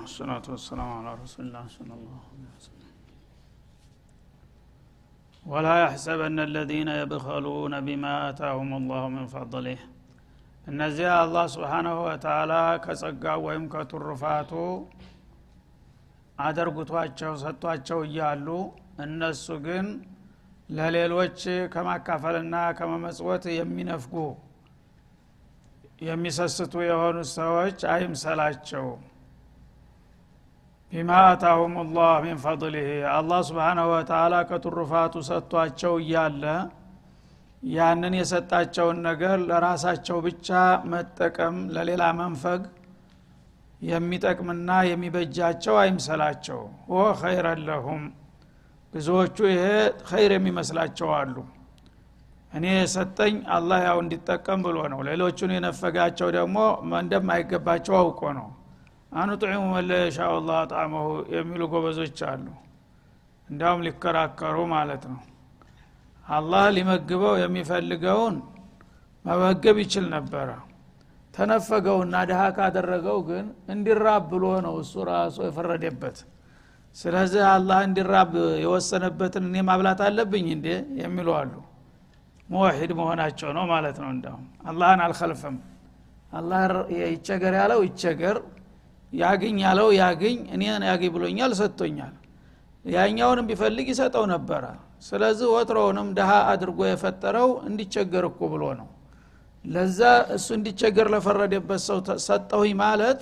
ብስሚላህ ወሰላቱ ወሰላሙ አላ ረሱሊላህ ሰለ ላሁ አለዚነ የብኸሉነ ቢማ አታሁም አላሁ ምን ፈضሊህ እነዚያ አላህ ስብሓናሁ ወተላ ከጸጋው ወይም ከቱርፋቱ አደርጉቷቸው ሰጥቷቸው እያሉ እነሱ ግን ለሌሎች ከማካፈልና ከመመጽወት የሚነፍጉ የሚሰስቱ የሆኑ ሰዎች አይምሰላቸው ቢማ አታሁም ላህ ሚን ፈضሊህ አላህ ስብሓናሁ ወተላ ከቱርፋቱ ሰጥቷቸው እያለ ያንን የሰጣቸውን ነገር ለራሳቸው ብቻ መጠቀም ለሌላ መንፈግ የሚጠቅምና የሚበጃቸው አይምሰላቸው። ወ ኸይረን ለሁም። ብዙዎቹ ይሄ ኸይር የሚመስላቸው አሉ። እኔ የሰጠኝ አላህ ያው እንዲጠቀም ብሎ ነው። ሌሎቹን የነፈጋቸው ደግሞ እንደማይገባቸው አውቆ ነው አንጡዒሙ መለ የሻኡ ላህ ጣዕመሁ የሚሉ ጎበዞች አሉ። እንዲያውም ሊከራከሩ ማለት ነው። አላህ ሊመግበው የሚፈልገውን መመገብ ይችል ነበረ። ተነፈገውና ድሃ ካደረገው ግን እንዲራብ ብሎ ነው እሱ ራሱ የፈረደበት። ስለዚህ አላህ እንዲራብ የወሰነበትን እኔ ማብላት አለብኝ እንዴ? የሚሉ አሉ። ሙወሒድ መሆናቸው ነው ማለት ነው። እንዳሁም አላህን አልከልፍም አላህ ይቸገር ያለው ይቸገር ያግኝ ያለው ያግኝ እኔን ያግኝ ብሎኛል ሰጥቶኛል። ያኛውንም ቢፈልግ ይሰጠው ነበረ። ስለዚህ ወትሮውንም ድሃ አድርጎ የፈጠረው እንዲቸገር እኮ ብሎ ነው። ለዛ እሱ እንዲቸገር ለፈረደበት ሰው ሰጠሁኝ ማለት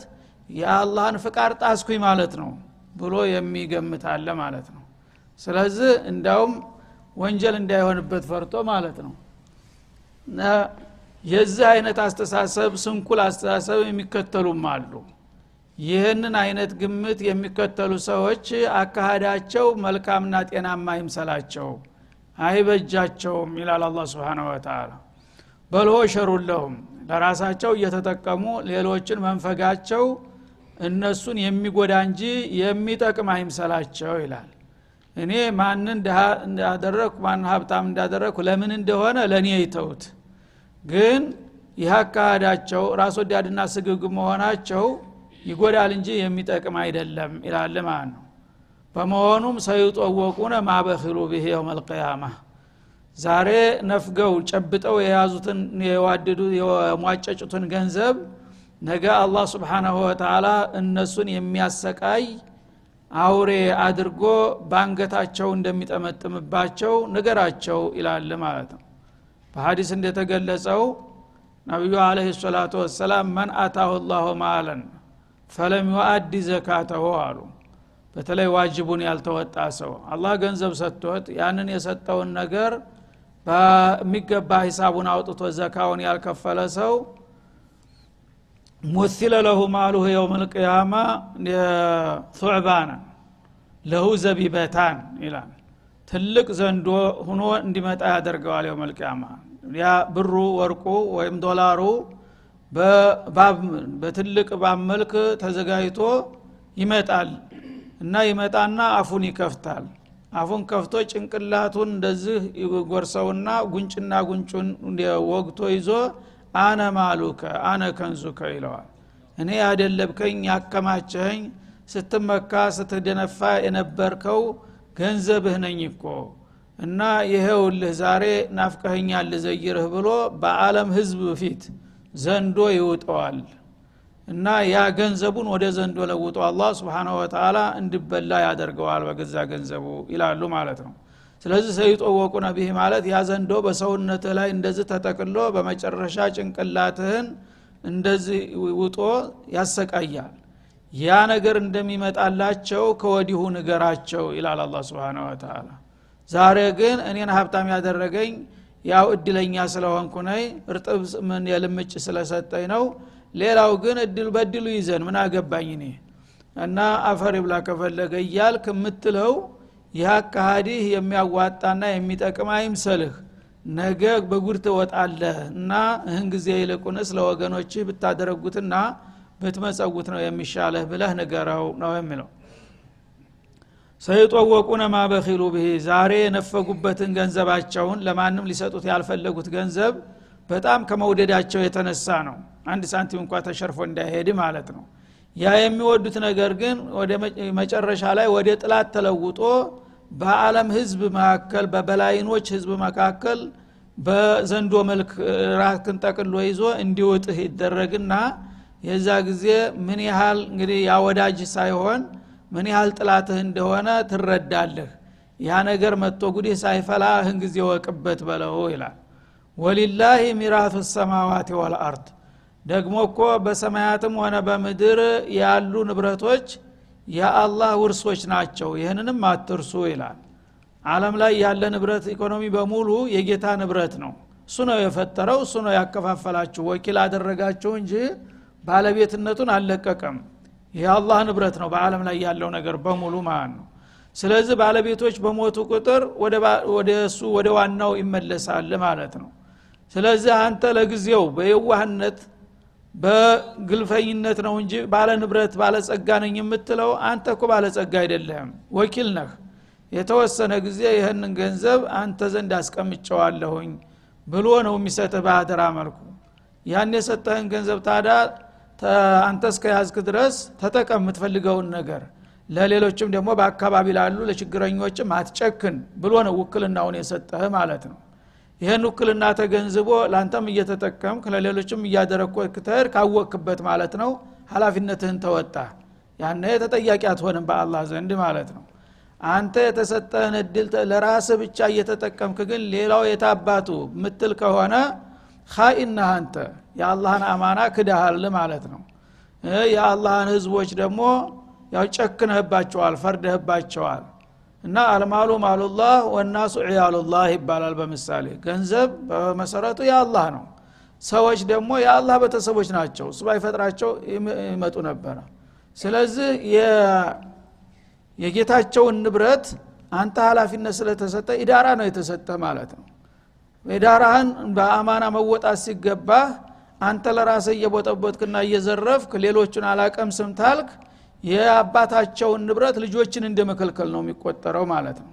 የአላህን ፍቃድ ጣስኩኝ ማለት ነው ብሎ የሚገምታለ ማለት ነው። ስለዚህ እንዳውም ወንጀል እንዳይሆንበት ፈርቶ ማለት ነው። የዚህ አይነት አስተሳሰብ ስንኩል አስተሳሰብ የሚከተሉም አሉ ይህንን አይነት ግምት የሚከተሉ ሰዎች አካሃዳቸው መልካምና ጤናማ ይምሰላቸው አይበጃቸውም ይላል አላ ስብን ወተላ በልሆ ሸሩን ለሁም ለራሳቸው እየተጠቀሙ ሌሎችን መንፈጋቸው እነሱን የሚጎዳ እንጂ የሚጠቅም አይምሰላቸው ይላል። እኔ ማንን ድሃ እንዳደረግኩ ማን ሀብታም እንዳደረግኩ ለምን እንደሆነ ለእኔ ይተውት ግን ይህ አካሃዳቸው ራስ ወዳድና ስግግ መሆናቸው ይጎዳል እንጂ የሚጠቅም አይደለም ይላል ማለት ነው? በመሆኑም ሰይጦወቁነ ማበኪሉ ብሄ የውም ዛሬ ነፍገው ጨብጠው የያዙትን የዋደዱ የሟጨጩትን ገንዘብ ነገ አላህ ስብሓናሁ ወተላ እነሱን የሚያሰቃይ አውሬ አድርጎ በአንገታቸው እንደሚጠመጥምባቸው ንገራቸው ይላል ማለት ነው። በሀዲስ እንደተገለጸው ነቢዩ አለህ ሰላቱ ወሰላም መን አታሁ ላሁ ማለን ፈለም ዩአዲ ዘካተሁ አሉ። በተለይ ዋጅቡን ያልተወጣ ሰው አላህ ገንዘብ ሰጥቶት ያንን የሰጠውን ነገር በሚገባ ሂሳቡን አውጥቶ ዘካውን ያልከፈለ ሰው ሙሲለ ለሁ ማሉሁ የውም ልቅያማ ሱዕባና ለሁ ዘቢበታን ይላል። ትልቅ ዘንዶ ሁኖ እንዲመጣ ያደርገዋል የውም ልቅያማ ያ ብሩ ወርቁ ወይም ዶላሩ በትልቅ ባብ መልክ ተዘጋጅቶ ይመጣል እና ይመጣና አፉን ይከፍታል። አፉን ከፍቶ ጭንቅላቱን እንደዚህ ይጎርሰውና ጉንጭና ጉንጩን ወግቶ ይዞ አነ ማሉከ አነ ከንዙከ ይለዋል። እኔ ያደለብከኝ ያከማቸኸኝ ስትመካ ስትደነፋ የነበርከው ገንዘብህ ነኝ እኮ እና ይሄውልህ ዛሬ ናፍቀኸኛል ልዘይርህ ብሎ በአለም ህዝብ ፊት ዘንዶ ይውጠዋል እና ያ ገንዘቡን ወደ ዘንዶ ለውጦ አላህ ስብሓናሁ ወተላ እንዲበላ ያደርገዋል በገዛ ገንዘቡ ይላሉ ማለት ነው። ስለዚህ ሰይጦወቁ ነቢህ ማለት ያ ዘንዶ በሰውነትህ ላይ እንደዚህ ተጠቅሎ በመጨረሻ ጭንቅላትህን እንደዚህ ውጦ ያሰቃያል። ያ ነገር እንደሚመጣላቸው ከወዲሁ ንገራቸው ይላል አላ ስብን ወተላ ዛሬ ግን እኔን ሀብታም ያደረገኝ ያው እድለኛ ስለሆንኩ ነይ እርጥብ ምን የልምጭ ስለሰጠኝ ነው። ሌላው ግን እድል በድሉ ይዘን ምን አገባኝ እኔ? እና አፈር ብላ ከፈለገ እያልክ የምትለው ይህ አካሃዲህ የሚያዋጣና የሚጠቅም አይምሰልህ። ነገ በጉድ ትወጣለህ እና እህን ጊዜ ይልቁንስ ለወገኖችህ ብታደረጉትና ብትመጸውት ነው የሚሻለህ ብለህ ንገረው ነው የሚለው ሰይጦወቁነ ማበኪሉ ብሂ። ዛሬ የነፈጉበትን ገንዘባቸውን ለማንም ሊሰጡት ያልፈለጉት ገንዘብ በጣም ከመውደዳቸው የተነሳ ነው። አንድ ሳንቲም እንኳ ተሸርፎ እንዳይሄድ ማለት ነው። ያ የሚወዱት ነገር ግን ወደ መጨረሻ ላይ ወደ ጥላት ተለውጦ በአለም ህዝብ መካከል በበላይኖች ህዝብ መካከል በዘንዶ መልክ ራክን ጠቅሎ ይዞ እንዲውጥህ ይደረግና የዛ ጊዜ ምን ያህል እንግዲህ ያወዳጅ ሳይሆን ምን ያህል ጥላትህ እንደሆነ ትረዳለህ። ያ ነገር መጥቶ ጉዲህ ሳይፈላ ህን ጊዜ ወቅበት በለው ይላል። ወሊላህ ሚራቱ ሰማዋት ወልአርድ። ደግሞ እኮ በሰማያትም ሆነ በምድር ያሉ ንብረቶች የአላህ ውርሶች ናቸው። ይህንንም አትርሱ ይላል። አለም ላይ ያለ ንብረት ኢኮኖሚ በሙሉ የጌታ ንብረት ነው። እሱ ነው የፈጠረው እሱ ነው ያከፋፈላችሁ። ወኪል አደረጋችሁ እንጂ ባለቤትነቱን አልለቀቀም ይህ አላህ ንብረት ነው። በአለም ላይ ያለው ነገር በሙሉ ማለት ነው። ስለዚህ ባለቤቶች በሞቱ ቁጥር ወደ እሱ ወደ ዋናው ይመለሳል ማለት ነው። ስለዚህ አንተ ለጊዜው በየዋህነት በግልፈኝነት ነው እንጂ ባለ ንብረት ባለጸጋ ነኝ የምትለው አንተ እኮ ባለጸጋ አይደለህም። ወኪል ነህ። የተወሰነ ጊዜ ይህንን ገንዘብ አንተ ዘንድ አስቀምጨዋለሁኝ ብሎ ነው የሚሰጥህ በአደራ መልኩ። ያን የሰጠህን ገንዘብ ታዳ አንተ እስከ ያዝክ ድረስ ተጠቀም የምትፈልገውን ነገር። ለሌሎችም ደግሞ በአካባቢ ላሉ ለችግረኞችም አትጨክን ብሎ ነው ውክልናውን የሰጠህ ማለት ነው። ይህን ውክልና ተገንዝቦ ለአንተም እየተጠቀምክ ለሌሎችም እያደረግኮት ክትሄድ ካወቅክበት ማለት ነው ሀላፊነትህን ተወጣ። ያነ ተጠያቂ አትሆንም በአላህ ዘንድ ማለት ነው። አንተ የተሰጠህን እድል ለራስህ ብቻ እየተጠቀምክ ግን ሌላው የታባቱ ምትል ከሆነ ኻኢና አንተ የአላህን አማና ክዳሃል ማለት ነው። የአላህን ህዝቦች ደግሞ ያው ጨክነህባቸዋል ፈርደህባቸዋል። እና አልማሉ ማሉላህ ወናሱ ዕያሉላህ ይባላል በምሳሌ። ገንዘብ በመሰረቱ የአላህ ነው። ሰዎች ደግሞ የአላህ ቤተሰቦች ናቸው። እሱ ባይፈጥራቸው ይመጡ ነበረ። ስለዚህ የጌታቸውን ንብረት አንተ ሀላፊነት ስለተሰጠ ኢዳራ ነው የተሰጠ ማለት ነው። ኢዳራህን በአማና መወጣት ሲገባህ አንተ ለራስህ እየቦጠቦትክና እየዘረፍክ ሌሎቹን አላቀም ስም ታልክ የአባታቸውን ንብረት ልጆችን እንደ መከልከል ነው የሚቆጠረው ማለት ነው።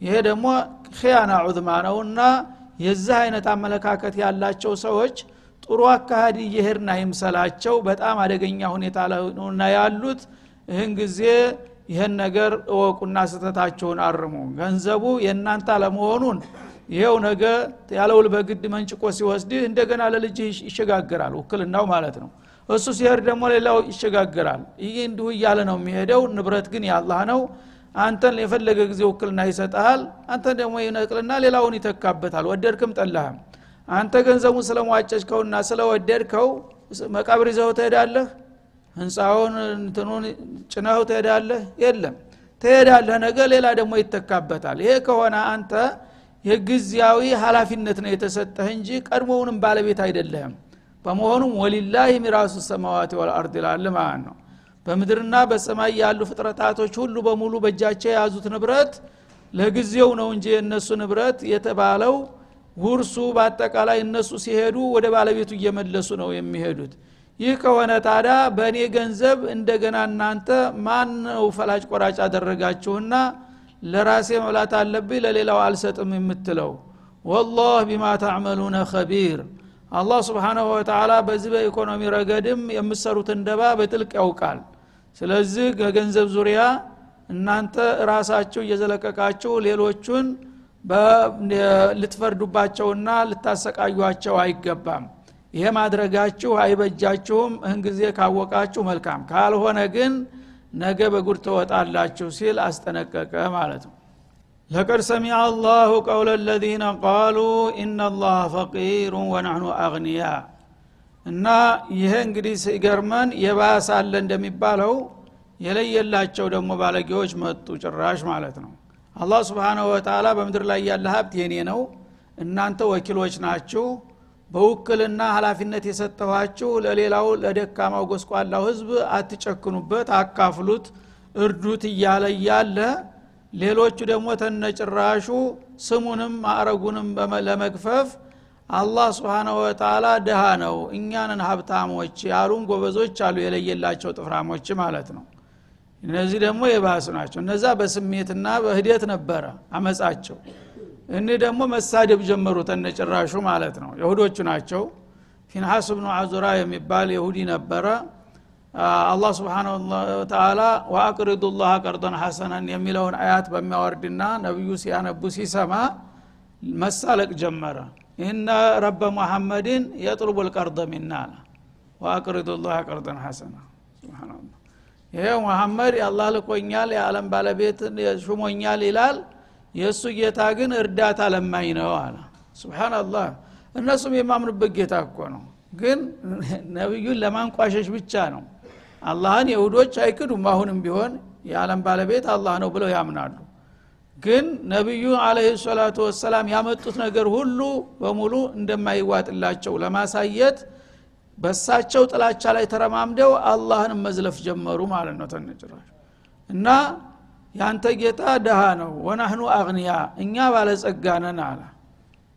ይሄ ደግሞ ክያና ዑዝማ ነውና የዚህ አይነት አመለካከት ያላቸው ሰዎች ጥሩ አካሃዲ እየሄድን አይምሰላቸው በጣም አደገኛ ሁኔታ ነውና ያሉት ይህን ጊዜ ይህን ነገር እወቁና ስተታቸውን አርሙ። ገንዘቡ የእናንተ አለመሆኑን ይሄው ነገ ያለውል በግድ መንጭቆ ሲወስድህ እንደገና ለልጅ ይሸጋግራል ውክልናው ማለት ነው። እሱ ሲሄድ ደግሞ ሌላው ይሸጋግራል። ይህ እንዲሁ እያለ ነው የሚሄደው። ንብረት ግን ያላህ ነው። አንተን የፈለገ ጊዜ ውክልና ይሰጠሃል አንተን ደግሞ ይነቅልና ሌላውን ይተካበታል። ወደድክም ጠላህም። አንተ ገንዘቡን ስለሟጨችከውና ስለወደድከው መቃብር ይዘው ትሄዳለህ? ህንፃውን እንትኑን ጭነው ትሄዳለህ? የለም። ትሄዳለህ ነገ ሌላ ደግሞ ይተካበታል። ይሄ ከሆነ አንተ የጊዜያዊ ሀላፊነት ነው የተሰጠህ እንጂ ቀድሞውንም ባለቤት አይደለህም። በመሆኑም ወሊላህ ሚራሱ ሰማዋት ወልአርድ ይላል ማለት ነው። በምድርና በሰማይ ያሉ ፍጥረታቶች ሁሉ በሙሉ በእጃቸው የያዙት ንብረት ለጊዜው ነው እንጂ የእነሱ ንብረት የተባለው ውርሱ በአጠቃላይ እነሱ ሲሄዱ ወደ ባለቤቱ እየመለሱ ነው የሚሄዱት። ይህ ከሆነ ታዳ በእኔ ገንዘብ እንደገና እናንተ ማን ነው ፈላጭ ቆራጭ አደረጋችሁና ለራሴ መብላት አለብኝ ለሌላው አልሰጥም የምትለው። ወላህ ቢማ ታዕመሉነ ከቢር አላህ ስብሓናሁ ወተላ በዚህ በኢኮኖሚ ረገድም የምሰሩትን ደባ በጥልቅ ያውቃል። ስለዚህ ከገንዘብ ዙሪያ እናንተ ራሳችሁ እየዘለቀቃችሁ ሌሎቹን ልትፈርዱባቸውና ልታሰቃዩቸው አይገባም። ይሄ ማድረጋችሁ አይበጃችሁም። እህን ጊዜ ካወቃችሁ መልካም። ካልሆነ ግን ነገ በጉድ ትወጣላችሁ ሲል አስጠነቀቀ ማለት ነው። ለቀድ ሰሚዐ አላሁ ቀውለ ለዚነ ቃሉ ኢናላህ ፈቂሩ ወናሕኑ አግንያ እና ይሄ እንግዲህ ሲገርመን የባሰ አለ እንደሚባለው የለየላቸው ደግሞ ባለጌዎች መጡ ጭራሽ ማለት ነው። አላህ ስብሓናሁ ወተላ በምድር ላይ ያለ ሀብት የኔ ነው እናንተ ወኪሎች ናችሁ በውክልና ሀላፊነት የሰጠኋችሁ ለሌላው ለደካማው ጎስቋላው ህዝብ አትጨክኑበት አካፍሉት እርዱት እያለ እያለ ሌሎቹ ደግሞ ተነጭራሹ ስሙንም ማዕረጉንም ለመግፈፍ አላህ ስብሓናሁ ወተላ ድሃ ነው እኛንን ሀብታሞች ያሉን ጎበዞች አሉ የለየላቸው ጥፍራሞች ማለት ነው። እነዚህ ደግሞ የባሱ ናቸው። እነዛ በስሜትና በህደት ነበረ አመፃቸው እኒህ ደግሞ መሳደብ ጀመሩ ተነጭራሹ ማለት ነው። የሁዶቹ ናቸው። ፊንሐስ ብኑ አዙራ የሚባል የሁዲ ነበረ። አላህ ስብሓን ተላ ወአቅሪዱ ላህ ቀርዶን ሐሰነን የሚለውን አያት በሚያወርድና ነቢዩ ሲያነቡ ሲሰማ መሳለቅ ጀመረ። ኢነ ረበ ሙሐመድን የጥልቡ ልቀርደ ሚና አለ። ወአቅሪዱ ላህ ቀርዶን ሐሰና ይሄ ሙሐመድ የአላህ ልኮኛል የዓለም ባለቤት ሹሞኛል ይላል የእሱ ጌታ ግን እርዳታ ለማኝ ነው አለ። ስብናላህ እነሱም የማምንበት ጌታ እኮ ነው። ግን ነቢዩን ለማንቋሸሽ ብቻ ነው። አላህን የሁዶች አይክዱም። አሁንም ቢሆን የዓለም ባለቤት አላህ ነው ብለው ያምናሉ። ግን ነቢዩ አለህ ሰላቱ ወሰላም ያመጡት ነገር ሁሉ በሙሉ እንደማይዋጥላቸው ለማሳየት በሳቸው ጥላቻ ላይ ተረማምደው አላህን መዝለፍ ጀመሩ ማለት ነው ተነጭራሽ እና ያንተ ጌታ ደሃ ነው ወናህኑ አግንያ እኛ ባለጸጋ ነን አለ።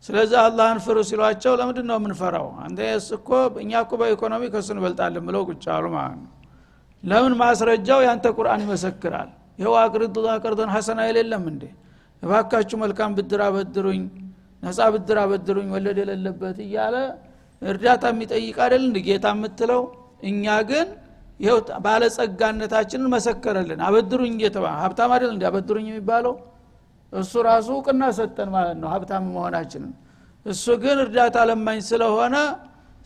ስለዚህ አላህን ፍሩ ሲሏቸው ለምንድን ነው የምንፈራው? አንተ እኮ እኛ እኮ በኢኮኖሚ ከሱ እንበልጣለን ብለው ቁጭ አሉ ማለት ነው። ለምን ማስረጃው ያንተ ቁርአን ይመሰክራል? ይኸው አቅርዱ ቀርዶን ሐሰና የሌለም እንዴ? እባካችሁ መልካም ብድር አበድሩኝ ነጻ ብድር አበድሩኝ ወለድ የሌለበት እያለ እርዳታ የሚጠይቅ አይደል እንደ ጌታ የምትለው? እኛ ግን ይኸው ባለጸጋነታችንን መሰከረልን። አበድሩኝ እየተባ ሀብታም አይደል እንዲ አበድሩኝ የሚባለው? እሱ ራሱ እውቅና ሰጠን ማለት ነው ሀብታም መሆናችንን። እሱ ግን እርዳታ ለማኝ ስለሆነ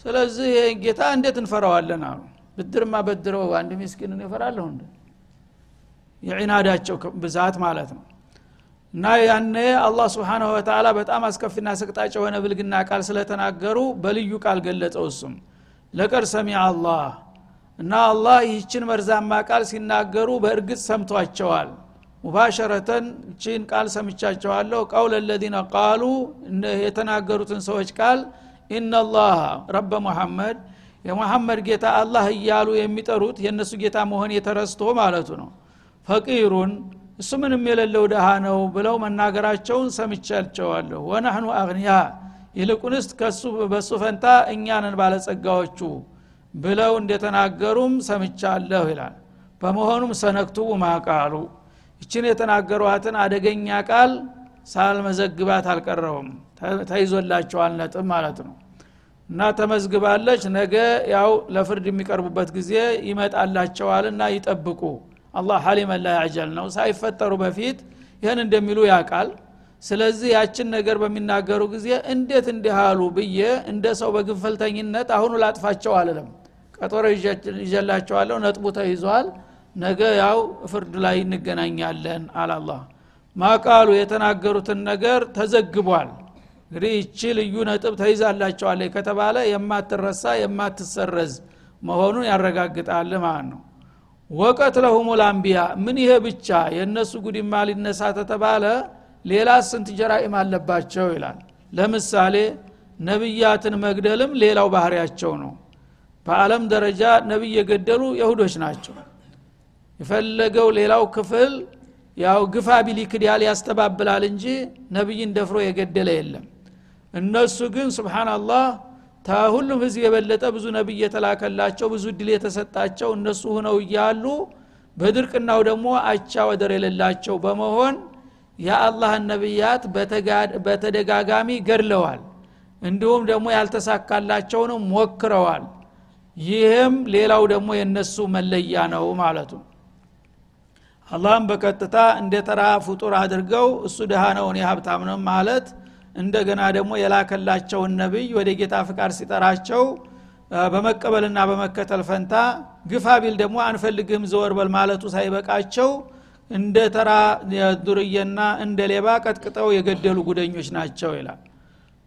ስለዚህ ይህ ጌታ እንዴት እንፈራዋለን አሉ። ብድርማ በድረው አንድ ምስኪንን ይፈራለሁ እንደ የዒናዳቸው ብዛት ማለት ነው። እና ያኔ አላህ ስብሓናሁ ወተላ በጣም አስከፊና ስቅጣጭ የሆነ ብልግና ቃል ስለተናገሩ በልዩ ቃል ገለጸው እሱም። ለቀድ ሰሚ አላህ እና አላህ ይህችን መርዛማ ቃል ሲናገሩ በእርግጥ ሰምቷቸዋል። ሙባሸረተን እችን ቃል ሰምቻቸዋለሁ። ቀውል ለዚነ ቃሉ የተናገሩትን ሰዎች ቃል ኢናላህ ረበ ሙሐመድ የሙሐመድ ጌታ አላህ እያሉ የሚጠሩት የእነሱ ጌታ መሆን የተረስቶ ማለቱ ነው። ፈቂሩን እሱ ምንም የሌለው ደሃ ነው ብለው መናገራቸውን ሰምቻቸዋለሁ። ወናህኑ አግንያ ይልቁንስ ከሱ በሱ ፈንታ እኛንን ባለጸጋዎቹ ብለው እንደተናገሩም ሰምቻለሁ ይላል። በመሆኑም ሰነክቱቡ ማቃሉ። ይችን የተናገሯትን አደገኛ ቃል ሳልመዘግባት አልቀረውም። ተይዞላቸዋል ነጥብ ማለት ነው። እና ተመዝግባለች። ነገ ያው ለፍርድ የሚቀርቡበት ጊዜ ይመጣላቸዋልና ይጠብቁ። አላህ ሀሊመን ላ ነው። ሳይፈጠሩ በፊት ይህን እንደሚሉ ያቃል ስለዚህ ያችን ነገር በሚናገሩ ጊዜ እንዴት እንዲህ አሉ ብዬ እንደ ሰው በግንፈልተኝነት አሁኑ ላጥፋቸው አልለም ቀጠሮ ይጀላቸዋለሁ ነጥቡ ተይዟል። ነገ ያው ፍርድ ላይ እንገናኛለን አላላህ ማቃሉ የተናገሩትን ነገር ተዘግቧል። እንግዲህ ይቺ ልዩ ነጥብ ተይዛላቸዋለ ከተባለ የማትረሳ የማትሰረዝ መሆኑን ያረጋግጣል ማለት ነው። ወቀትለሁም ልአንቢያ ምን ይሄ ብቻ? የእነሱ ጉድማ ሊነሳ ተተባለ ሌላ ስንት ጀራኢም አለባቸው ይላል። ለምሳሌ ነቢያትን መግደልም ሌላው ባህሪያቸው ነው። በአለም ደረጃ ነቢይ የገደሉ የሁዶች ናቸው። የፈለገው ሌላው ክፍል ያው ግፋ ቢሊክዲያል ያስተባብላል እንጂ ነቢይን ደፍሮ የገደለ የለም። እነሱ ግን ስብሓናላህ ከሁሉም ህዝብ የበለጠ ብዙ ነቢይ የተላከላቸው ብዙ እድል የተሰጣቸው እነሱ ሁነው እያሉ በድርቅናው ደግሞ አቻ ወደር የሌላቸው በመሆን የአላህን ነቢያት በተደጋጋሚ ገድለዋል። እንዲሁም ደግሞ ያልተሳካላቸውንም ሞክረዋል። ይህም ሌላው ደግሞ የነሱ መለያ ነው ማለቱ። አላህም በቀጥታ እንደ ተራ ፍጡር አድርገው እሱ ድሃ ነው እኔ ሀብታም ነው ማለት እንደገና ደግሞ የላከላቸውን ነቢይ ወደ ጌታ ፍቃድ ሲጠራቸው በመቀበልና በመከተል ፈንታ ግፋ ቢል ደግሞ አንፈልግህም ዘወር በል ማለቱ ሳይበቃቸው እንደ ተራ ዱርዬና እንደ ሌባ ቀጥቅጠው የገደሉ ጉደኞች ናቸው ይላል።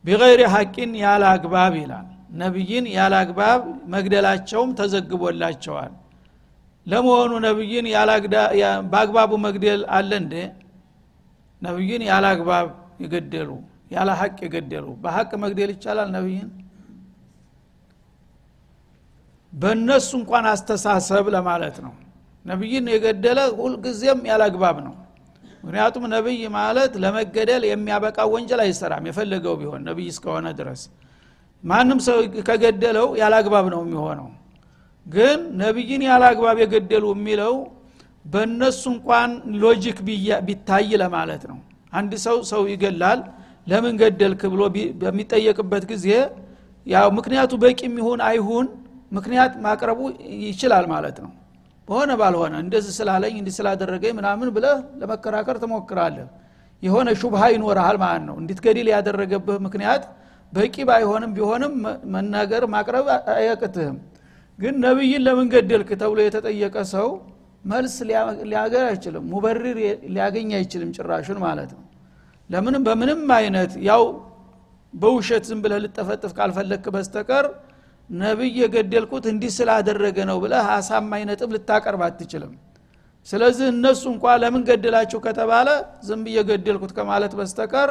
ቢገይሪ ሐቂን ያለ አግባብ ይላል። ነቢይን ያለ አግባብ መግደላቸውም ተዘግቦላቸዋል። ለመሆኑ ነቢይን በአግባቡ መግደል አለ እንዴ? ነቢይን ያለ አግባብ የገደሉ ያለ ሀቅ የገደሉ በሀቅ መግደል ይቻላል ነቢይን በእነሱ እንኳን አስተሳሰብ ለማለት ነው ነቢይን የገደለ ሁልጊዜም ያለ አግባብ ነው። ምክንያቱም ነቢይ ማለት ለመገደል የሚያበቃ ወንጀል አይሰራም የፈለገው ቢሆን ነቢይ እስከሆነ ድረስ። ማንም ሰው ከገደለው ያለ አግባብ ነው የሚሆነው። ግን ነቢይን ያለ አግባብ የገደሉ የሚለው በእነሱ እንኳን ሎጂክ ቢታይ ለማለት ነው። አንድ ሰው ሰው ይገላል ለምን ገደልክ ብሎ በሚጠየቅበት ጊዜ ያው ምክንያቱ በቂ የሚሆን አይሁን ምክንያት ማቅረቡ ይችላል ማለት ነው በሆነ ባልሆነ እንደዚህ ስላለኝ እንዲህ ስላደረገኝ ምናምን ብለህ ለመከራከር ትሞክራለህ። የሆነ شبهة ይኖርሃል ማለት ነው። እንድትገድል ያደረገብህ ምክንያት በቂ ባይሆንም ቢሆንም መናገር ማቅረብ አያቅትህም። ግን ነቢይን ለምን ገደልክ ተብሎ የተጠየቀ ሰው መልስ ሊያገር አይችልም። ሙበሪር ሊያገኝ አይችልም ጭራሹን ማለት ነው። ለምንም በምንም አይነት ያው በውሸት ዝም ብለህ ልጠፈጥፍ ካልፈለክ በስተቀር ነቢይ የገደልኩት እንዲህ ስላደረገ ነው ብለህ አሳማኝ ነጥብ ልታቀርብ አትችልም። ስለዚህ እነሱ እንኳ ለምን ገደላችሁ ከተባለ ዝም ብዬ ገደልኩት ከማለት በስተቀር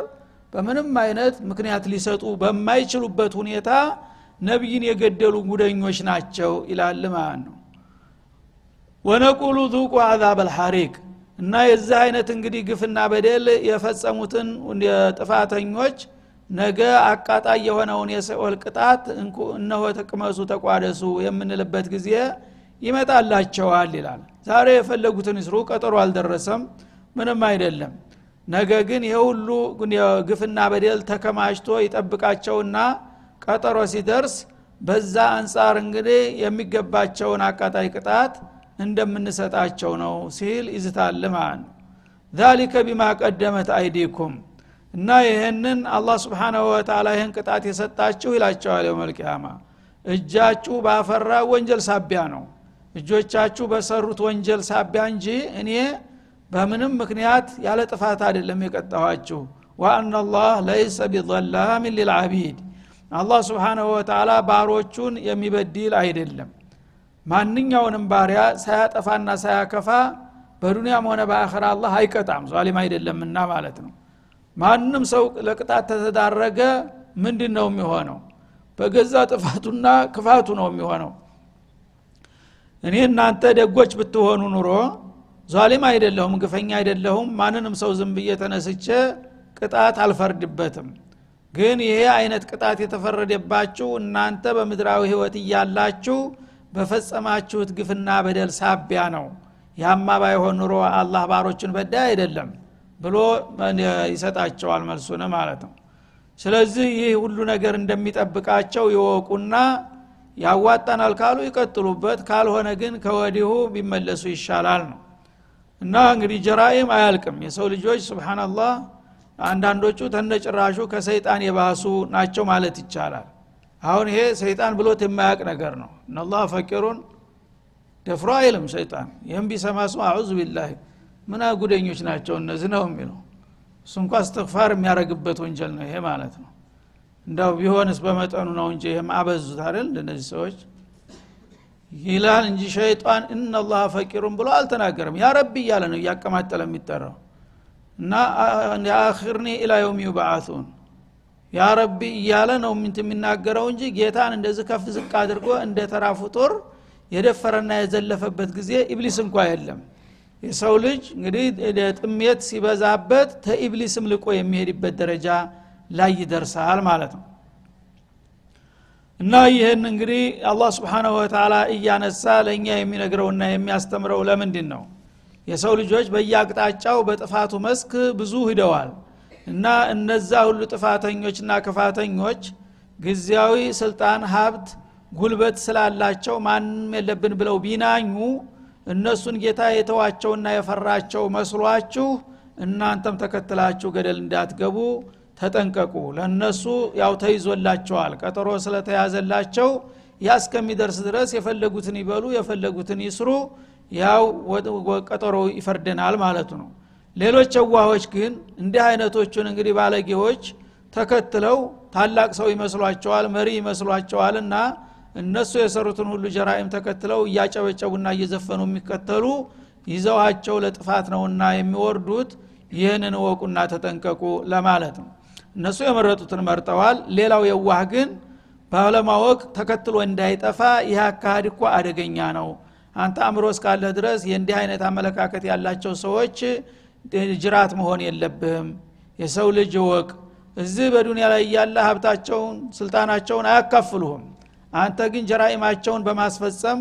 በምንም አይነት ምክንያት ሊሰጡ በማይችሉበት ሁኔታ ነቢይን የገደሉ ጉደኞች ናቸው ይላል ማለት ነው። ወነቁሉ ዙቁ አዛብ አልሐሪቅ እና የዚህ አይነት እንግዲህ ግፍና በደል የፈጸሙትን ጥፋተኞች ነገ አቃጣይ የሆነውን የሰኦል ቅጣት እነሆ ተቅመሱ ተቋደሱ የምንልበት ጊዜ ይመጣላቸዋል ይላል። ዛሬ የፈለጉትን ይስሩ ቀጠሮ አልደረሰም ምንም አይደለም። ነገ ግን ይህ ሁሉ ግፍና በደል ተከማችቶ ይጠብቃቸውና ቀጠሮ ሲደርስ በዛ አንጻር እንግዲህ የሚገባቸውን አቃጣይ ቅጣት እንደምንሰጣቸው ነው ሲል ይዝታል ማለት ነው። ዛሊከ ቢማ ቀደመት አይዲኩም እና ይህንን አላህ ስብሓናሁ ወተላ ይህን ቅጣት የሰጣችሁ ይላቸዋል የውመልቅያማ እጃችሁ ባፈራ ወንጀል ሳቢያ ነው። እጆቻችሁ በሰሩት ወንጀል ሳቢያ እንጂ እኔ በምንም ምክንያት ያለ ጥፋት አይደለም የቀጣኋችሁ። ወአናላህ ለይሰ ቢዘላሚን ሊልዓቢድ። አላህ ስብሓናሁ ወተላ ባሮቹን የሚበድል አይደለም። ማንኛውንም ባሪያ ሳያጠፋና ሳያከፋ በዱንያም ሆነ በአኸራ አላህ አይቀጣም። ዛሊም አይደለምና ማለት ነው ማንም ሰው ለቅጣት ተተዳረገ ምንድን ነው የሚሆነው? በገዛ ጥፋቱና ክፋቱ ነው የሚሆነው። እኔ እናንተ ደጎች ብትሆኑ ኑሮ ዛሊም አይደለሁም ግፈኛ አይደለሁም ማንንም ሰው ዝም ብዬ ተነስቼ ቅጣት አልፈርድበትም። ግን ይሄ አይነት ቅጣት የተፈረደባችሁ እናንተ በምድራዊ ህይወት እያላችሁ በፈጸማችሁት ግፍና በደል ሳቢያ ነው። ያማ ባይሆን ኑሮ አላህ ባሮችን በዳይ አይደለም ብሎ ይሰጣቸዋል መልሱን ማለት ነው። ስለዚህ ይህ ሁሉ ነገር እንደሚጠብቃቸው ይወቁና ያዋጣናል ካሉ ይቀጥሉበት ካልሆነ ግን ከወዲሁ ቢመለሱ ይሻላል ነው። እና እንግዲህ ጀራኢም አያልቅም። የሰው ልጆች ስብናላህ አንዳንዶቹ ተነጭራሹ ከሰይጣን የባሱ ናቸው ማለት ይቻላል። አሁን ይሄ ሰይጣን ብሎት የማያቅ ነገር ነው። እነላህ ፈቂሩን ደፍሮ አይልም ሰይጣን። ይህም ቢሰማ ሰው አዑዙ ቢላህ ምን ጉደኞች ናቸው እነዚህ ነው የሚለው። እሱ እንኳ እስትግፋር የሚያደረግበት ወንጀል ነው ይሄ ማለት ነው። እንዳው ቢሆንስ በመጠኑ ነው እንጂ ይህም አበዙት አይደል? እንደነዚህ ሰዎች ይላል እንጂ ሸይጣን እናላህ ፈቂሩን ብሎ አልተናገርም ያ ረቢ እያለ ነው እያቀማጠለ የሚጠራው። እና አክርኒ ኢላ የውም ዩብዓቱን ያ ረቢ እያለ ነው ምንት የሚናገረው እንጂ ጌታን እንደዚህ ከፍ ዝቅ አድርጎ እንደ ተራ ፍጡር የደፈረና የዘለፈበት ጊዜ ኢብሊስ እንኳ የለም የሰው ልጅ እንግዲህ ጥሜት ሲበዛበት ተኢብሊስም ልቆ የሚሄድበት ደረጃ ላይ ይደርሳል ማለት ነው። እና ይህን እንግዲህ አላህ ስብሓናሁ ወተላ እያነሳ ለእኛ የሚነግረውና የሚያስተምረው ለምንድን ነው? የሰው ልጆች በየአቅጣጫው በጥፋቱ መስክ ብዙ ሂደዋል። እና እነዛ ሁሉ ጥፋተኞችና ክፋተኞች ጊዜያዊ ስልጣን ሀብት ጉልበት ስላላቸው ማንም የለብን ብለው ቢናኙ እነሱን ጌታ የተዋቸውና የፈራቸው መስሏችሁ እናንተም ተከትላችሁ ገደል እንዳትገቡ ተጠንቀቁ። ለእነሱ ያው ተይዞላቸዋል። ቀጠሮ ስለተያዘላቸው ያ እስከሚደርስ ድረስ የፈለጉትን ይበሉ የፈለጉትን ይስሩ። ያው ቀጠሮ ይፈርደናል ማለቱ ነው። ሌሎች የዋሆች ግን እንዲህ አይነቶቹን እንግዲህ ባለጌዎች ተከትለው ታላቅ ሰው ይመስሏቸዋል መሪ ይመስሏቸዋል እና እነሱ የሰሩትን ሁሉ ጀራኢም ተከትለው እያጨበጨቡና እየዘፈኑ የሚከተሉ ይዘዋቸው ለጥፋት ነውና የሚወርዱት ይህንን እወቁና ተጠንቀቁ ለማለት ነው። እነሱ የመረጡትን መርጠዋል። ሌላው የዋህ ግን ባለማወቅ ተከትሎ እንዳይጠፋ ይህ አካሃድ እኮ አደገኛ ነው። አንተ አእምሮ እስካለህ ድረስ የእንዲህ አይነት አመለካከት ያላቸው ሰዎች ጅራት መሆን የለብህም። የሰው ልጅ ወቅ እዚህ በዱንያ ላይ እያለ ሀብታቸውን ስልጣናቸውን አያካፍሉህም አንተ ግን ጀራኢማቸውን በማስፈጸም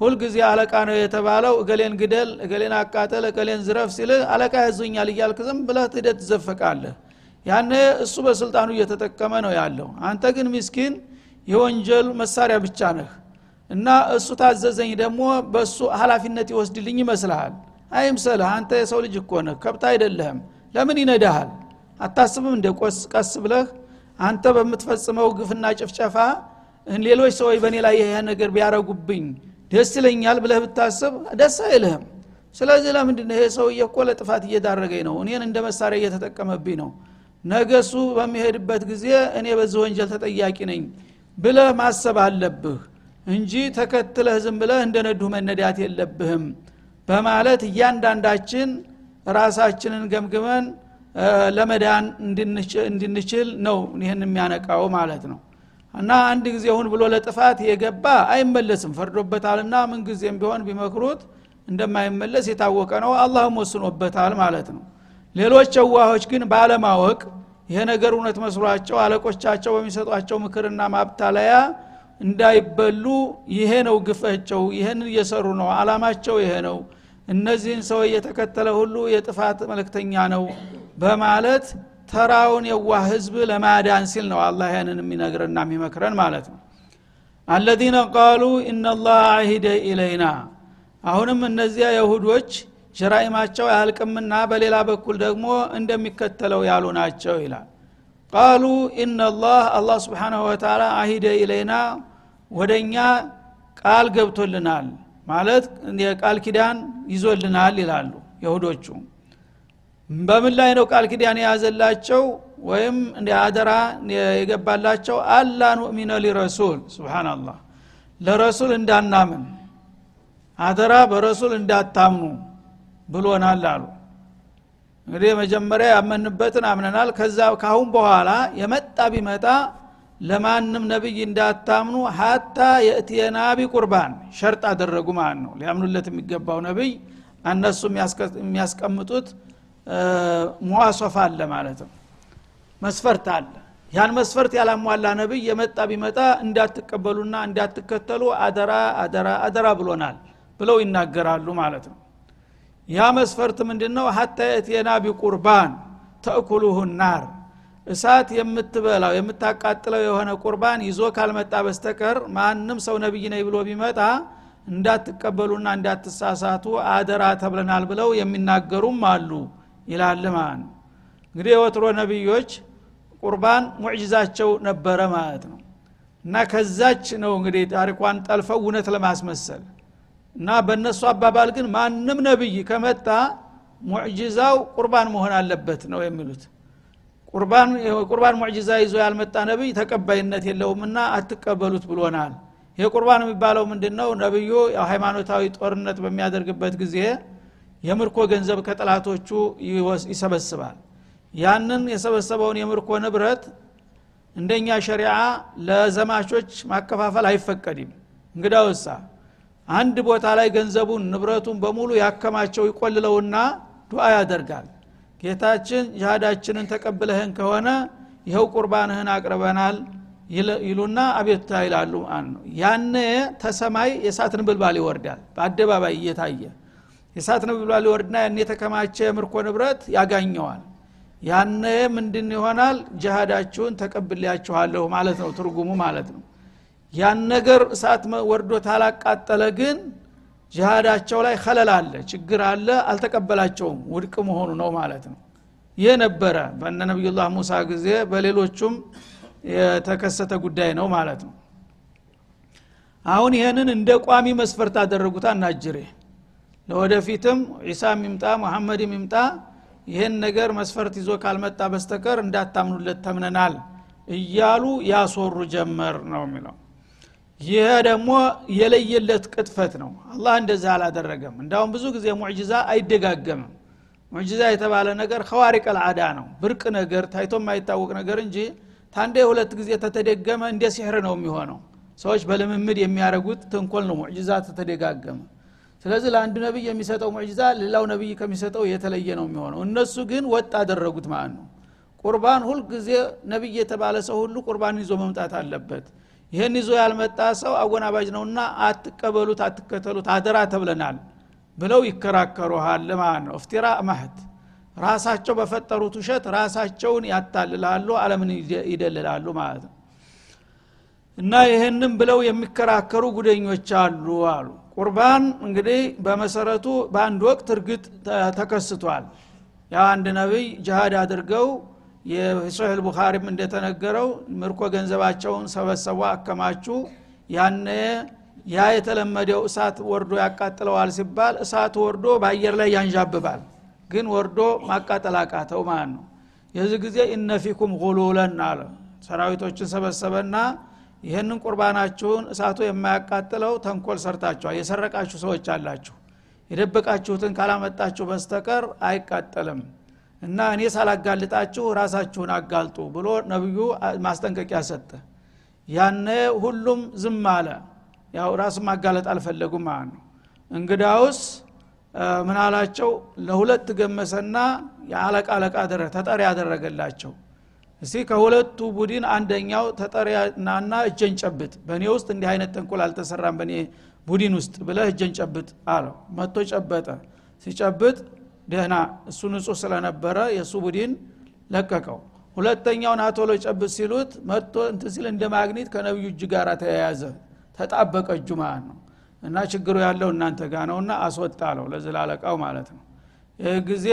ሁልጊዜ አለቃ ነው የተባለው። እገሌን ግደል እገሌን አቃተል እገሌን ዝረፍ ሲልህ አለቃ ያዙኛል እያልክ ዝም ብለህ ትደት ትዘፈቃለህ። ያነ እሱ በስልጣኑ እየተጠቀመ ነው ያለው። አንተ ግን ምስኪን የወንጀል መሳሪያ ብቻ ነህ እና እሱ ታዘዘኝ ደግሞ በእሱ ሀላፊነት ይወስድልኝ ይመስልሃል። አይምሰልህ አንተ የሰው ልጅ እኮ ነህ ከብት አይደለህም። ለምን ይነዳሃል? አታስብም እንደ ቆስ ቀስ ብለህ አንተ በምትፈጽመው ግፍና ጭፍጨፋ ሌሎች ሰዎች በእኔ ላይ ይህ ነገር ቢያረጉብኝ ደስ ይለኛል ብለህ ብታስብ ደስ አይልህም። ስለዚህ ለምንድን ይሄ ሰውዬ ለጥፋት እየዳረገኝ ነው? እኔን እንደ መሳሪያ እየተጠቀመብኝ ነው። ነገ እሱ በሚሄድበት ጊዜ እኔ በዚህ ወንጀል ተጠያቂ ነኝ ብለህ ማሰብ አለብህ እንጂ ተከትለህ ዝም ብለህ እንደ ነዱህ መነዳት የለብህም በማለት እያንዳንዳችን ራሳችንን ገምግመን ለመዳን እንድንችል ነው ይህን የሚያነቃው ማለት ነው እና አንድ ጊዜ ሁን ብሎ ለጥፋት የገባ አይመለስም። ፈርዶበታልና ምን ጊዜም ቢሆን ቢመክሩት እንደማይመለስ የታወቀ ነው። አላህም ወስኖበታል ማለት ነው። ሌሎች ጨዋሆች ግን ባለማወቅ ይሄ ነገር እውነት መስሏቸው አለቆቻቸው በሚሰጧቸው ምክርና ማብታለያ እንዳይበሉ ይሄ ነው ግፈቸው ይህን እየሰሩ ነው አላማቸው ይሄ ነው እነዚህን ሰው እየተከተለ ሁሉ የጥፋት መልእክተኛ ነው በማለት ተራውን የዋህ ህዝብ ለማዳን ሲል ነው አላህ ያንን የሚነግረና የሚመክረን ማለት ነው። አለዚነ ቃሉ ኢነላህ አሂደ ኢለይና። አሁንም እነዚያ የሁዶች ሸራኢማቸው አያልቅምና በሌላ በኩል ደግሞ እንደሚከተለው ያሉ ናቸው ይላል። ቃሉ ኢነላህ አላህ ስብሓናሁ ወተላ አሂደ ኢለይና ወደ እኛ ቃል ገብቶልናል ማለት የቃል ኪዳን ይዞልናል ይላሉ የሁዶቹ በምን ላይ ነው ቃል ኪዳን የያዘላቸው? ወይም እንደ አደራ የገባላቸው? አላ ኑእሚነ ሊረሱል። ስብናላህ ለረሱል እንዳናምን አደራ በረሱል እንዳታምኑ ብሎናል አሉ። እንግዲህ መጀመሪያ ያመንበትን አምነናል። ከዛ ካሁን በኋላ የመጣ ቢመጣ ለማንም ነቢይ እንዳታምኑ ሀታ የእትየና ቢቁርባን። ሸርጥ አደረጉ ማለት ነው። ሊያምኑለት የሚገባው ነቢይ እነሱ የሚያስቀምጡት ሙዋሶፍ አለ ማለት ነው። መስፈርት አለ። ያን መስፈርት ያላሟላ ነቢይ የመጣ ቢመጣ እንዳትቀበሉና እንዳትከተሉ አደራ አደራ አደራ ብሎናል ብለው ይናገራሉ ማለት ነው። ያ መስፈርት ምንድን ነው ሀታ የእትየና ቢቁርባን ተእኩሉሁ ናር። እሳት የምትበላው የምታቃጥለው የሆነ ቁርባን ይዞ ካልመጣ በስተቀር ማንም ሰው ነቢይ ነኝ ብሎ ቢመጣ እንዳትቀበሉና እንዳትሳሳቱ አደራ ተብለናል ብለው የሚናገሩም አሉ ይላል ማለት ነው። እንግዲህ የወትሮ ነቢዮች ቁርባን ሙዕጅዛቸው ነበረ ማለት ነው። እና ከዛች ነው እንግዲህ ታሪኳን ጠልፈው እውነት ለማስመሰል እና በእነሱ አባባል ግን ማንም ነቢይ ከመጣ ሙዕጅዛው ቁርባን መሆን አለበት ነው የሚሉት። ቁርባን ሙዕጅዛ ይዞ ያልመጣ ነቢይ ተቀባይነት የለውምና አትቀበሉት ብሎናል። ይሄ ቁርባን የሚባለው ምንድን ነው ነቢዩ ሃይማኖታዊ ጦርነት በሚያደርግበት ጊዜ የምርኮ ገንዘብ ከጠላቶቹ ይሰበስባል። ያንን የሰበሰበውን የምርኮ ንብረት እንደኛ ሸሪዓ ለዘማቾች ማከፋፈል አይፈቀድም። እንግዳውሳ አንድ ቦታ ላይ ገንዘቡን ንብረቱን በሙሉ ያከማቸው ይቆልለውና ዱዓ ያደርጋል። ጌታችን ጅሃዳችንን ተቀብለህን ከሆነ ይኸው ቁርባንህን አቅርበናል ይሉና አቤቱታ ይላሉ። ማለት ያነ ተሰማይ የእሳት ንብልባል ይወርዳል። በአደባባይ እየታየ የእሳት ንብልባል ይወርድና ያን የተከማቸ የምርኮ ንብረት ያጋኘዋል ያነ ምንድን ይሆናል? ጅሃዳችሁን ተቀብሌያችኋለሁ ማለት ነው ትርጉሙ ማለት ነው። ያን ነገር እሳት ወርዶ ታላቃጠለ ግን ጅሃዳቸው ላይ ከለል አለ ችግር አለ አልተቀበላቸውም። ውድቅ መሆኑ ነው ማለት ነው። ይህ ነበረ በእነ ነቢዩላህ ሙሳ ጊዜ በሌሎቹም የተከሰተ ጉዳይ ነው ማለት ነው። አሁን ይህንን እንደ ቋሚ መስፈርት አደረጉት አናጅሬ ለወደፊትም ዒሳ ሚምጣ መሐመድ ሚምጣ ይህን ነገር መስፈርት ይዞ ካልመጣ በስተቀር እንዳታምኑለት ተምነናል እያሉ ያስወሩ ጀመር ነው የሚለው። ይህ ደግሞ የለየለት ቅጥፈት ነው። አላህ እንደዛ አላደረገም። እንዳሁም ብዙ ጊዜ ሙዕጅዛ አይደጋገምም። ሙዕጅዛ የተባለ ነገር ከዋሪቅ አልዓዳ ነው። ብርቅ ነገር ታይቶ የማይታወቅ ነገር እንጂ ታንዴ ሁለት ጊዜ ተተደገመ እንደ ሲሕር ነው የሚሆነው። ሰዎች በልምምድ የሚያደርጉት ተንኮል ነው ሙዕጅዛ ተተደጋገመ ስለዚህ ለአንድ ነቢይ የሚሰጠው ሙዕጅዛ ሌላው ነቢይ ከሚሰጠው የተለየ ነው የሚሆነው። እነሱ ግን ወጥ አደረጉት ማለት ነው። ቁርባን ሁልጊዜ ነቢይ የተባለ ሰው ሁሉ ቁርባን ይዞ መምጣት አለበት። ይህን ይዞ ያልመጣ ሰው አወናባጅ ነውና አትቀበሉት አትከተሉት አደራ ተብለናል ብለው ይከራከሩሃል ማለት ነው። እፍቲራ ማህት ራሳቸው በፈጠሩት ውሸት ራሳቸውን ያታልላሉ አለምን ይደልላሉ ማለት ነው። እና ይህንም ብለው የሚከራከሩ ጉደኞች አሉ አሉ ቁርባን እንግዲህ በመሰረቱ በአንድ ወቅት እርግጥ ተከስቷል። ያ አንድ ነቢይ ጅሃድ አድርገው የሶሒህ ልቡኻሪም እንደተነገረው ምርኮ ገንዘባቸውን ሰበሰቡ አከማቹ። ያነ ያ የተለመደው እሳት ወርዶ ያቃጥለዋል ሲባል እሳት ወርዶ በአየር ላይ ያንዣብባል ግን ወርዶ ማቃጠል አቃተው ማለት ነው። የዚህ ጊዜ እነፊኩም ጉሉለን አለ። ሰራዊቶችን ሰበሰበና ይህንን ቁርባናችሁን እሳቱ የማያቃጥለው ተንኮል ሰርታችኋል። የሰረቃችሁ ሰዎች አላችሁ። የደበቃችሁትን ካላመጣችሁ በስተቀር አይቃጠልም እና እኔ ሳላጋልጣችሁ ራሳችሁን አጋልጡ ብሎ ነቢዩ ማስጠንቀቂያ ሰጠ። ያነ ሁሉም ዝም አለ። ያው ራሱን ማጋለጥ አልፈለጉም ማለት ነው። እንግዳውስ ምን አላቸው? ለሁለት ገመሰና የአለቃ አለቃ ተጠሪ ያደረገላቸው እስቲ ከሁለቱ ቡድን አንደኛው ተጠሪናና እጀን ጨብጥ። በእኔ ውስጥ እንዲህ አይነት ተንኮል አልተሰራም በእኔ ቡድን ውስጥ ብለህ እጀን ጨብጥ አለው። መጥቶ ጨበጠ። ሲጨብጥ ደህና እሱ ንጹህ ስለነበረ የእሱ ቡድን ለቀቀው። ሁለተኛውን አቶሎ ጨብጥ ሲሉት መጥቶ እንትን ሲል እንደ ማግኔት ከነቢዩ እጅ ጋር ተያያዘ። ተጣበቀ እጁ ማለት ነው። እና ችግሩ ያለው እናንተ ጋ ነውና አስወጣ አለው ማለት ነው። ይህ ጊዜ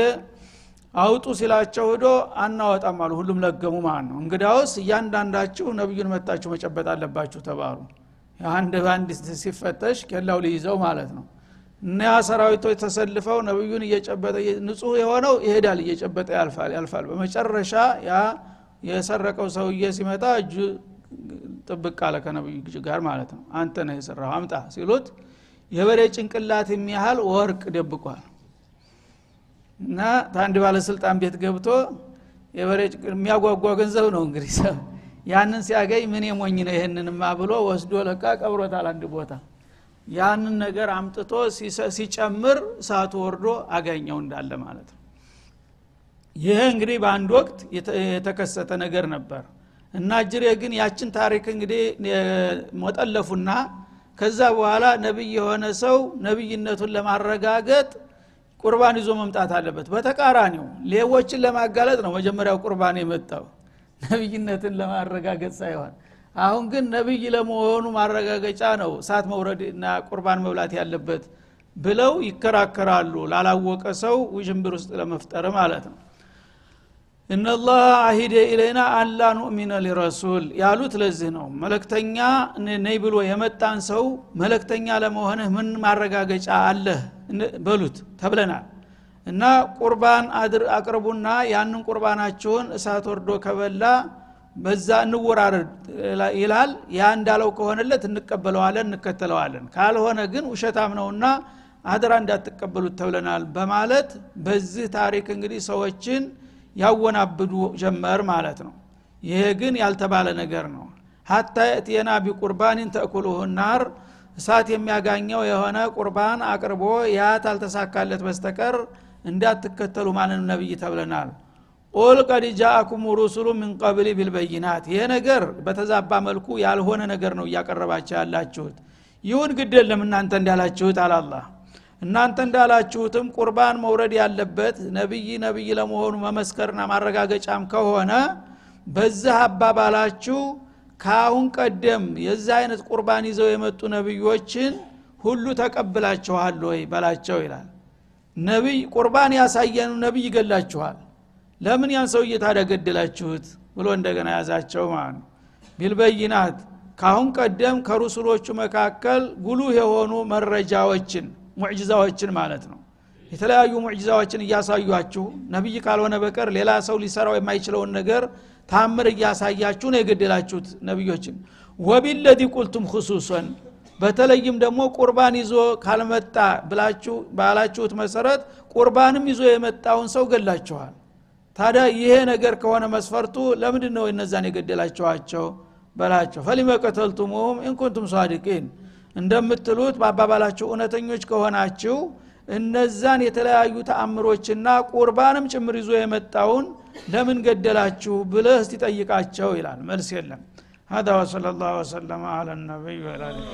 አውጡ ሲላቸው ሂዶ አናወጣም አሉ። ሁሉም ለገሙ ማለት ነው። እንግዳውስ እያንዳንዳችሁ ነቢዩን መታችሁ መጨበጥ አለባችሁ ተባሉ። አንድ በአንድ ሲፈተሽ ኬላው ሊይዘው ማለት ነው። እና ሰራዊቶች ተሰልፈው ነቢዩን እየጨበጠ ንጹህ የሆነው ይሄዳል እየጨበጠ ያልፋል ያልፋል። በመጨረሻ ያ የሰረቀው ሰውዬ ሲመጣ እጁ ጥብቅ አለ ከነቢዩ ጋር ማለት ነው። አንተ ነህ የሰራው አምጣ ሲሉት የበሬ ጭንቅላት የሚያህል ወርቅ ደብቋል እና ታንድ ባለስልጣን ቤት ገብቶ የበሬ የሚያጓጓ ገንዘብ ነው እንግዲህ ሰው ያንን ሲያገኝ ምን የሞኝ ነው ይህንንማ ብሎ ወስዶ ለቃ ቀብሮታል አንድ ቦታ። ያንን ነገር አምጥቶ ሲጨምር እሳቱ ወርዶ አገኘው እንዳለ ማለት ነው። ይህ እንግዲህ በአንድ ወቅት የተከሰተ ነገር ነበር። እና ጅሬ ግን ያችን ታሪክ እንግዲህ ሞጠለፉና ከዛ በኋላ ነቢይ የሆነ ሰው ነቢይነቱን ለማረጋገጥ ቁርባን ይዞ መምጣት አለበት። በተቃራኒው ሌቦችን ለማጋለጥ ነው መጀመሪያው ቁርባን የመጣው። ነቢይነትን ለማረጋገጥ ሳይሆን አሁን ግን ነቢይ ለመሆኑ ማረጋገጫ ነው እሳት መውረድ እና ቁርባን መብላት ያለበት ብለው ይከራከራሉ ላላወቀ ሰው ውዥንብር ውስጥ ለመፍጠር ማለት ነው። እነላህ አሂደ ኢለይና አላ ኑእሚነ ሊረሱል ያሉት ለዚህ ነው። መለክተኛ ነይ ብሎ የመጣን ሰው መለክተኛ ለመሆንህ ምን ማረጋገጫ አለህ በሉት ተብለናል። እና ቁርባን አቅርቡና ያንን ቁርባናችሁን እሳት ወርዶ ከበላ በዛ እንወራረድ ይላል። ያ እንዳለው ከሆነለት እንቀበለዋለን እንከተለዋለን። ካልሆነ ግን ውሸታም ነውና አድራ እንዳትቀበሉት ተብለናል በማለት በዚህ ታሪክ እንግዲህ ሰዎችን ያወናብዱ ጀመር ማለት ነው። ይሄ ግን ያልተባለ ነገር ነው። ሀታ የእትየና ቢቁርባንን ተእኩሉሁ ናር እሳት የሚያጋኘው የሆነ ቁርባን አቅርቦ ያ ታልተሳካለት በስተቀር እንዳትከተሉ ማንን ነብይ ተብለናል። ቁል ቀድ ጃአኩም ሩሱሉ ምን ቀብል ቢልበይናት። ይሄ ነገር በተዛባ መልኩ ያልሆነ ነገር ነው እያቀረባቸው ያላችሁት። ይሁን ግድ የለም እናንተ እንዳላችሁት አላላህ እናንተ እንዳላችሁትም ቁርባን መውረድ ያለበት ነቢይ ነቢይ ለመሆኑ መመስከርና ማረጋገጫም ከሆነ በዚህ አባባላችሁ ከአሁን ቀደም የዚህ አይነት ቁርባን ይዘው የመጡ ነቢዮችን ሁሉ ተቀብላችኋል ወይ በላቸው ይላል። ነቢይ ቁርባን ያሳየኑ ነቢይ ይገላችኋል። ለምን ያን ሰው ታዲያ ገደላችሁት ብሎ እንደገና ያዛቸው ማለት ነው። ቢልበይናት ካሁን ቀደም ከሩሱሎቹ መካከል ጉሉህ የሆኑ መረጃዎችን ሙዕጅዛዎችን ማለት ነው። የተለያዩ ሙዕጅዛዎችን እያሳዩችሁ ነቢይ ካልሆነ በቀር ሌላ ሰው ሊሰራው የማይችለውን ነገር ታምር እያሳያችሁ ነው የገደላችሁት ነቢዮችን ወቢለዚ ቁልቱም ክሱሰን በተለይም ደግሞ ቁርባን ይዞ ካልመጣ ብላችሁ ባላችሁት መሰረት ቁርባንም ይዞ የመጣውን ሰው ገላችኋል ታዲያ ይሄ ነገር ከሆነ መስፈርቱ ለምንድን ነው እነዛን የገደላችኋቸው በላቸው? ፈሊመ ቀተልቱሙሁም ኢንኩንቱም ሷዲቂን እንደምትሉት በአባባላችሁ እውነተኞች ከሆናችሁ እነዛን የተለያዩ ተአምሮችና ቁርባንም ጭምር ይዞ የመጣውን ለምን ገደላችሁ ብለህ እስቲ ጠይቃቸው ይላል መልስ የለም هذا وصلى الله وسلم على النبي وعلى اله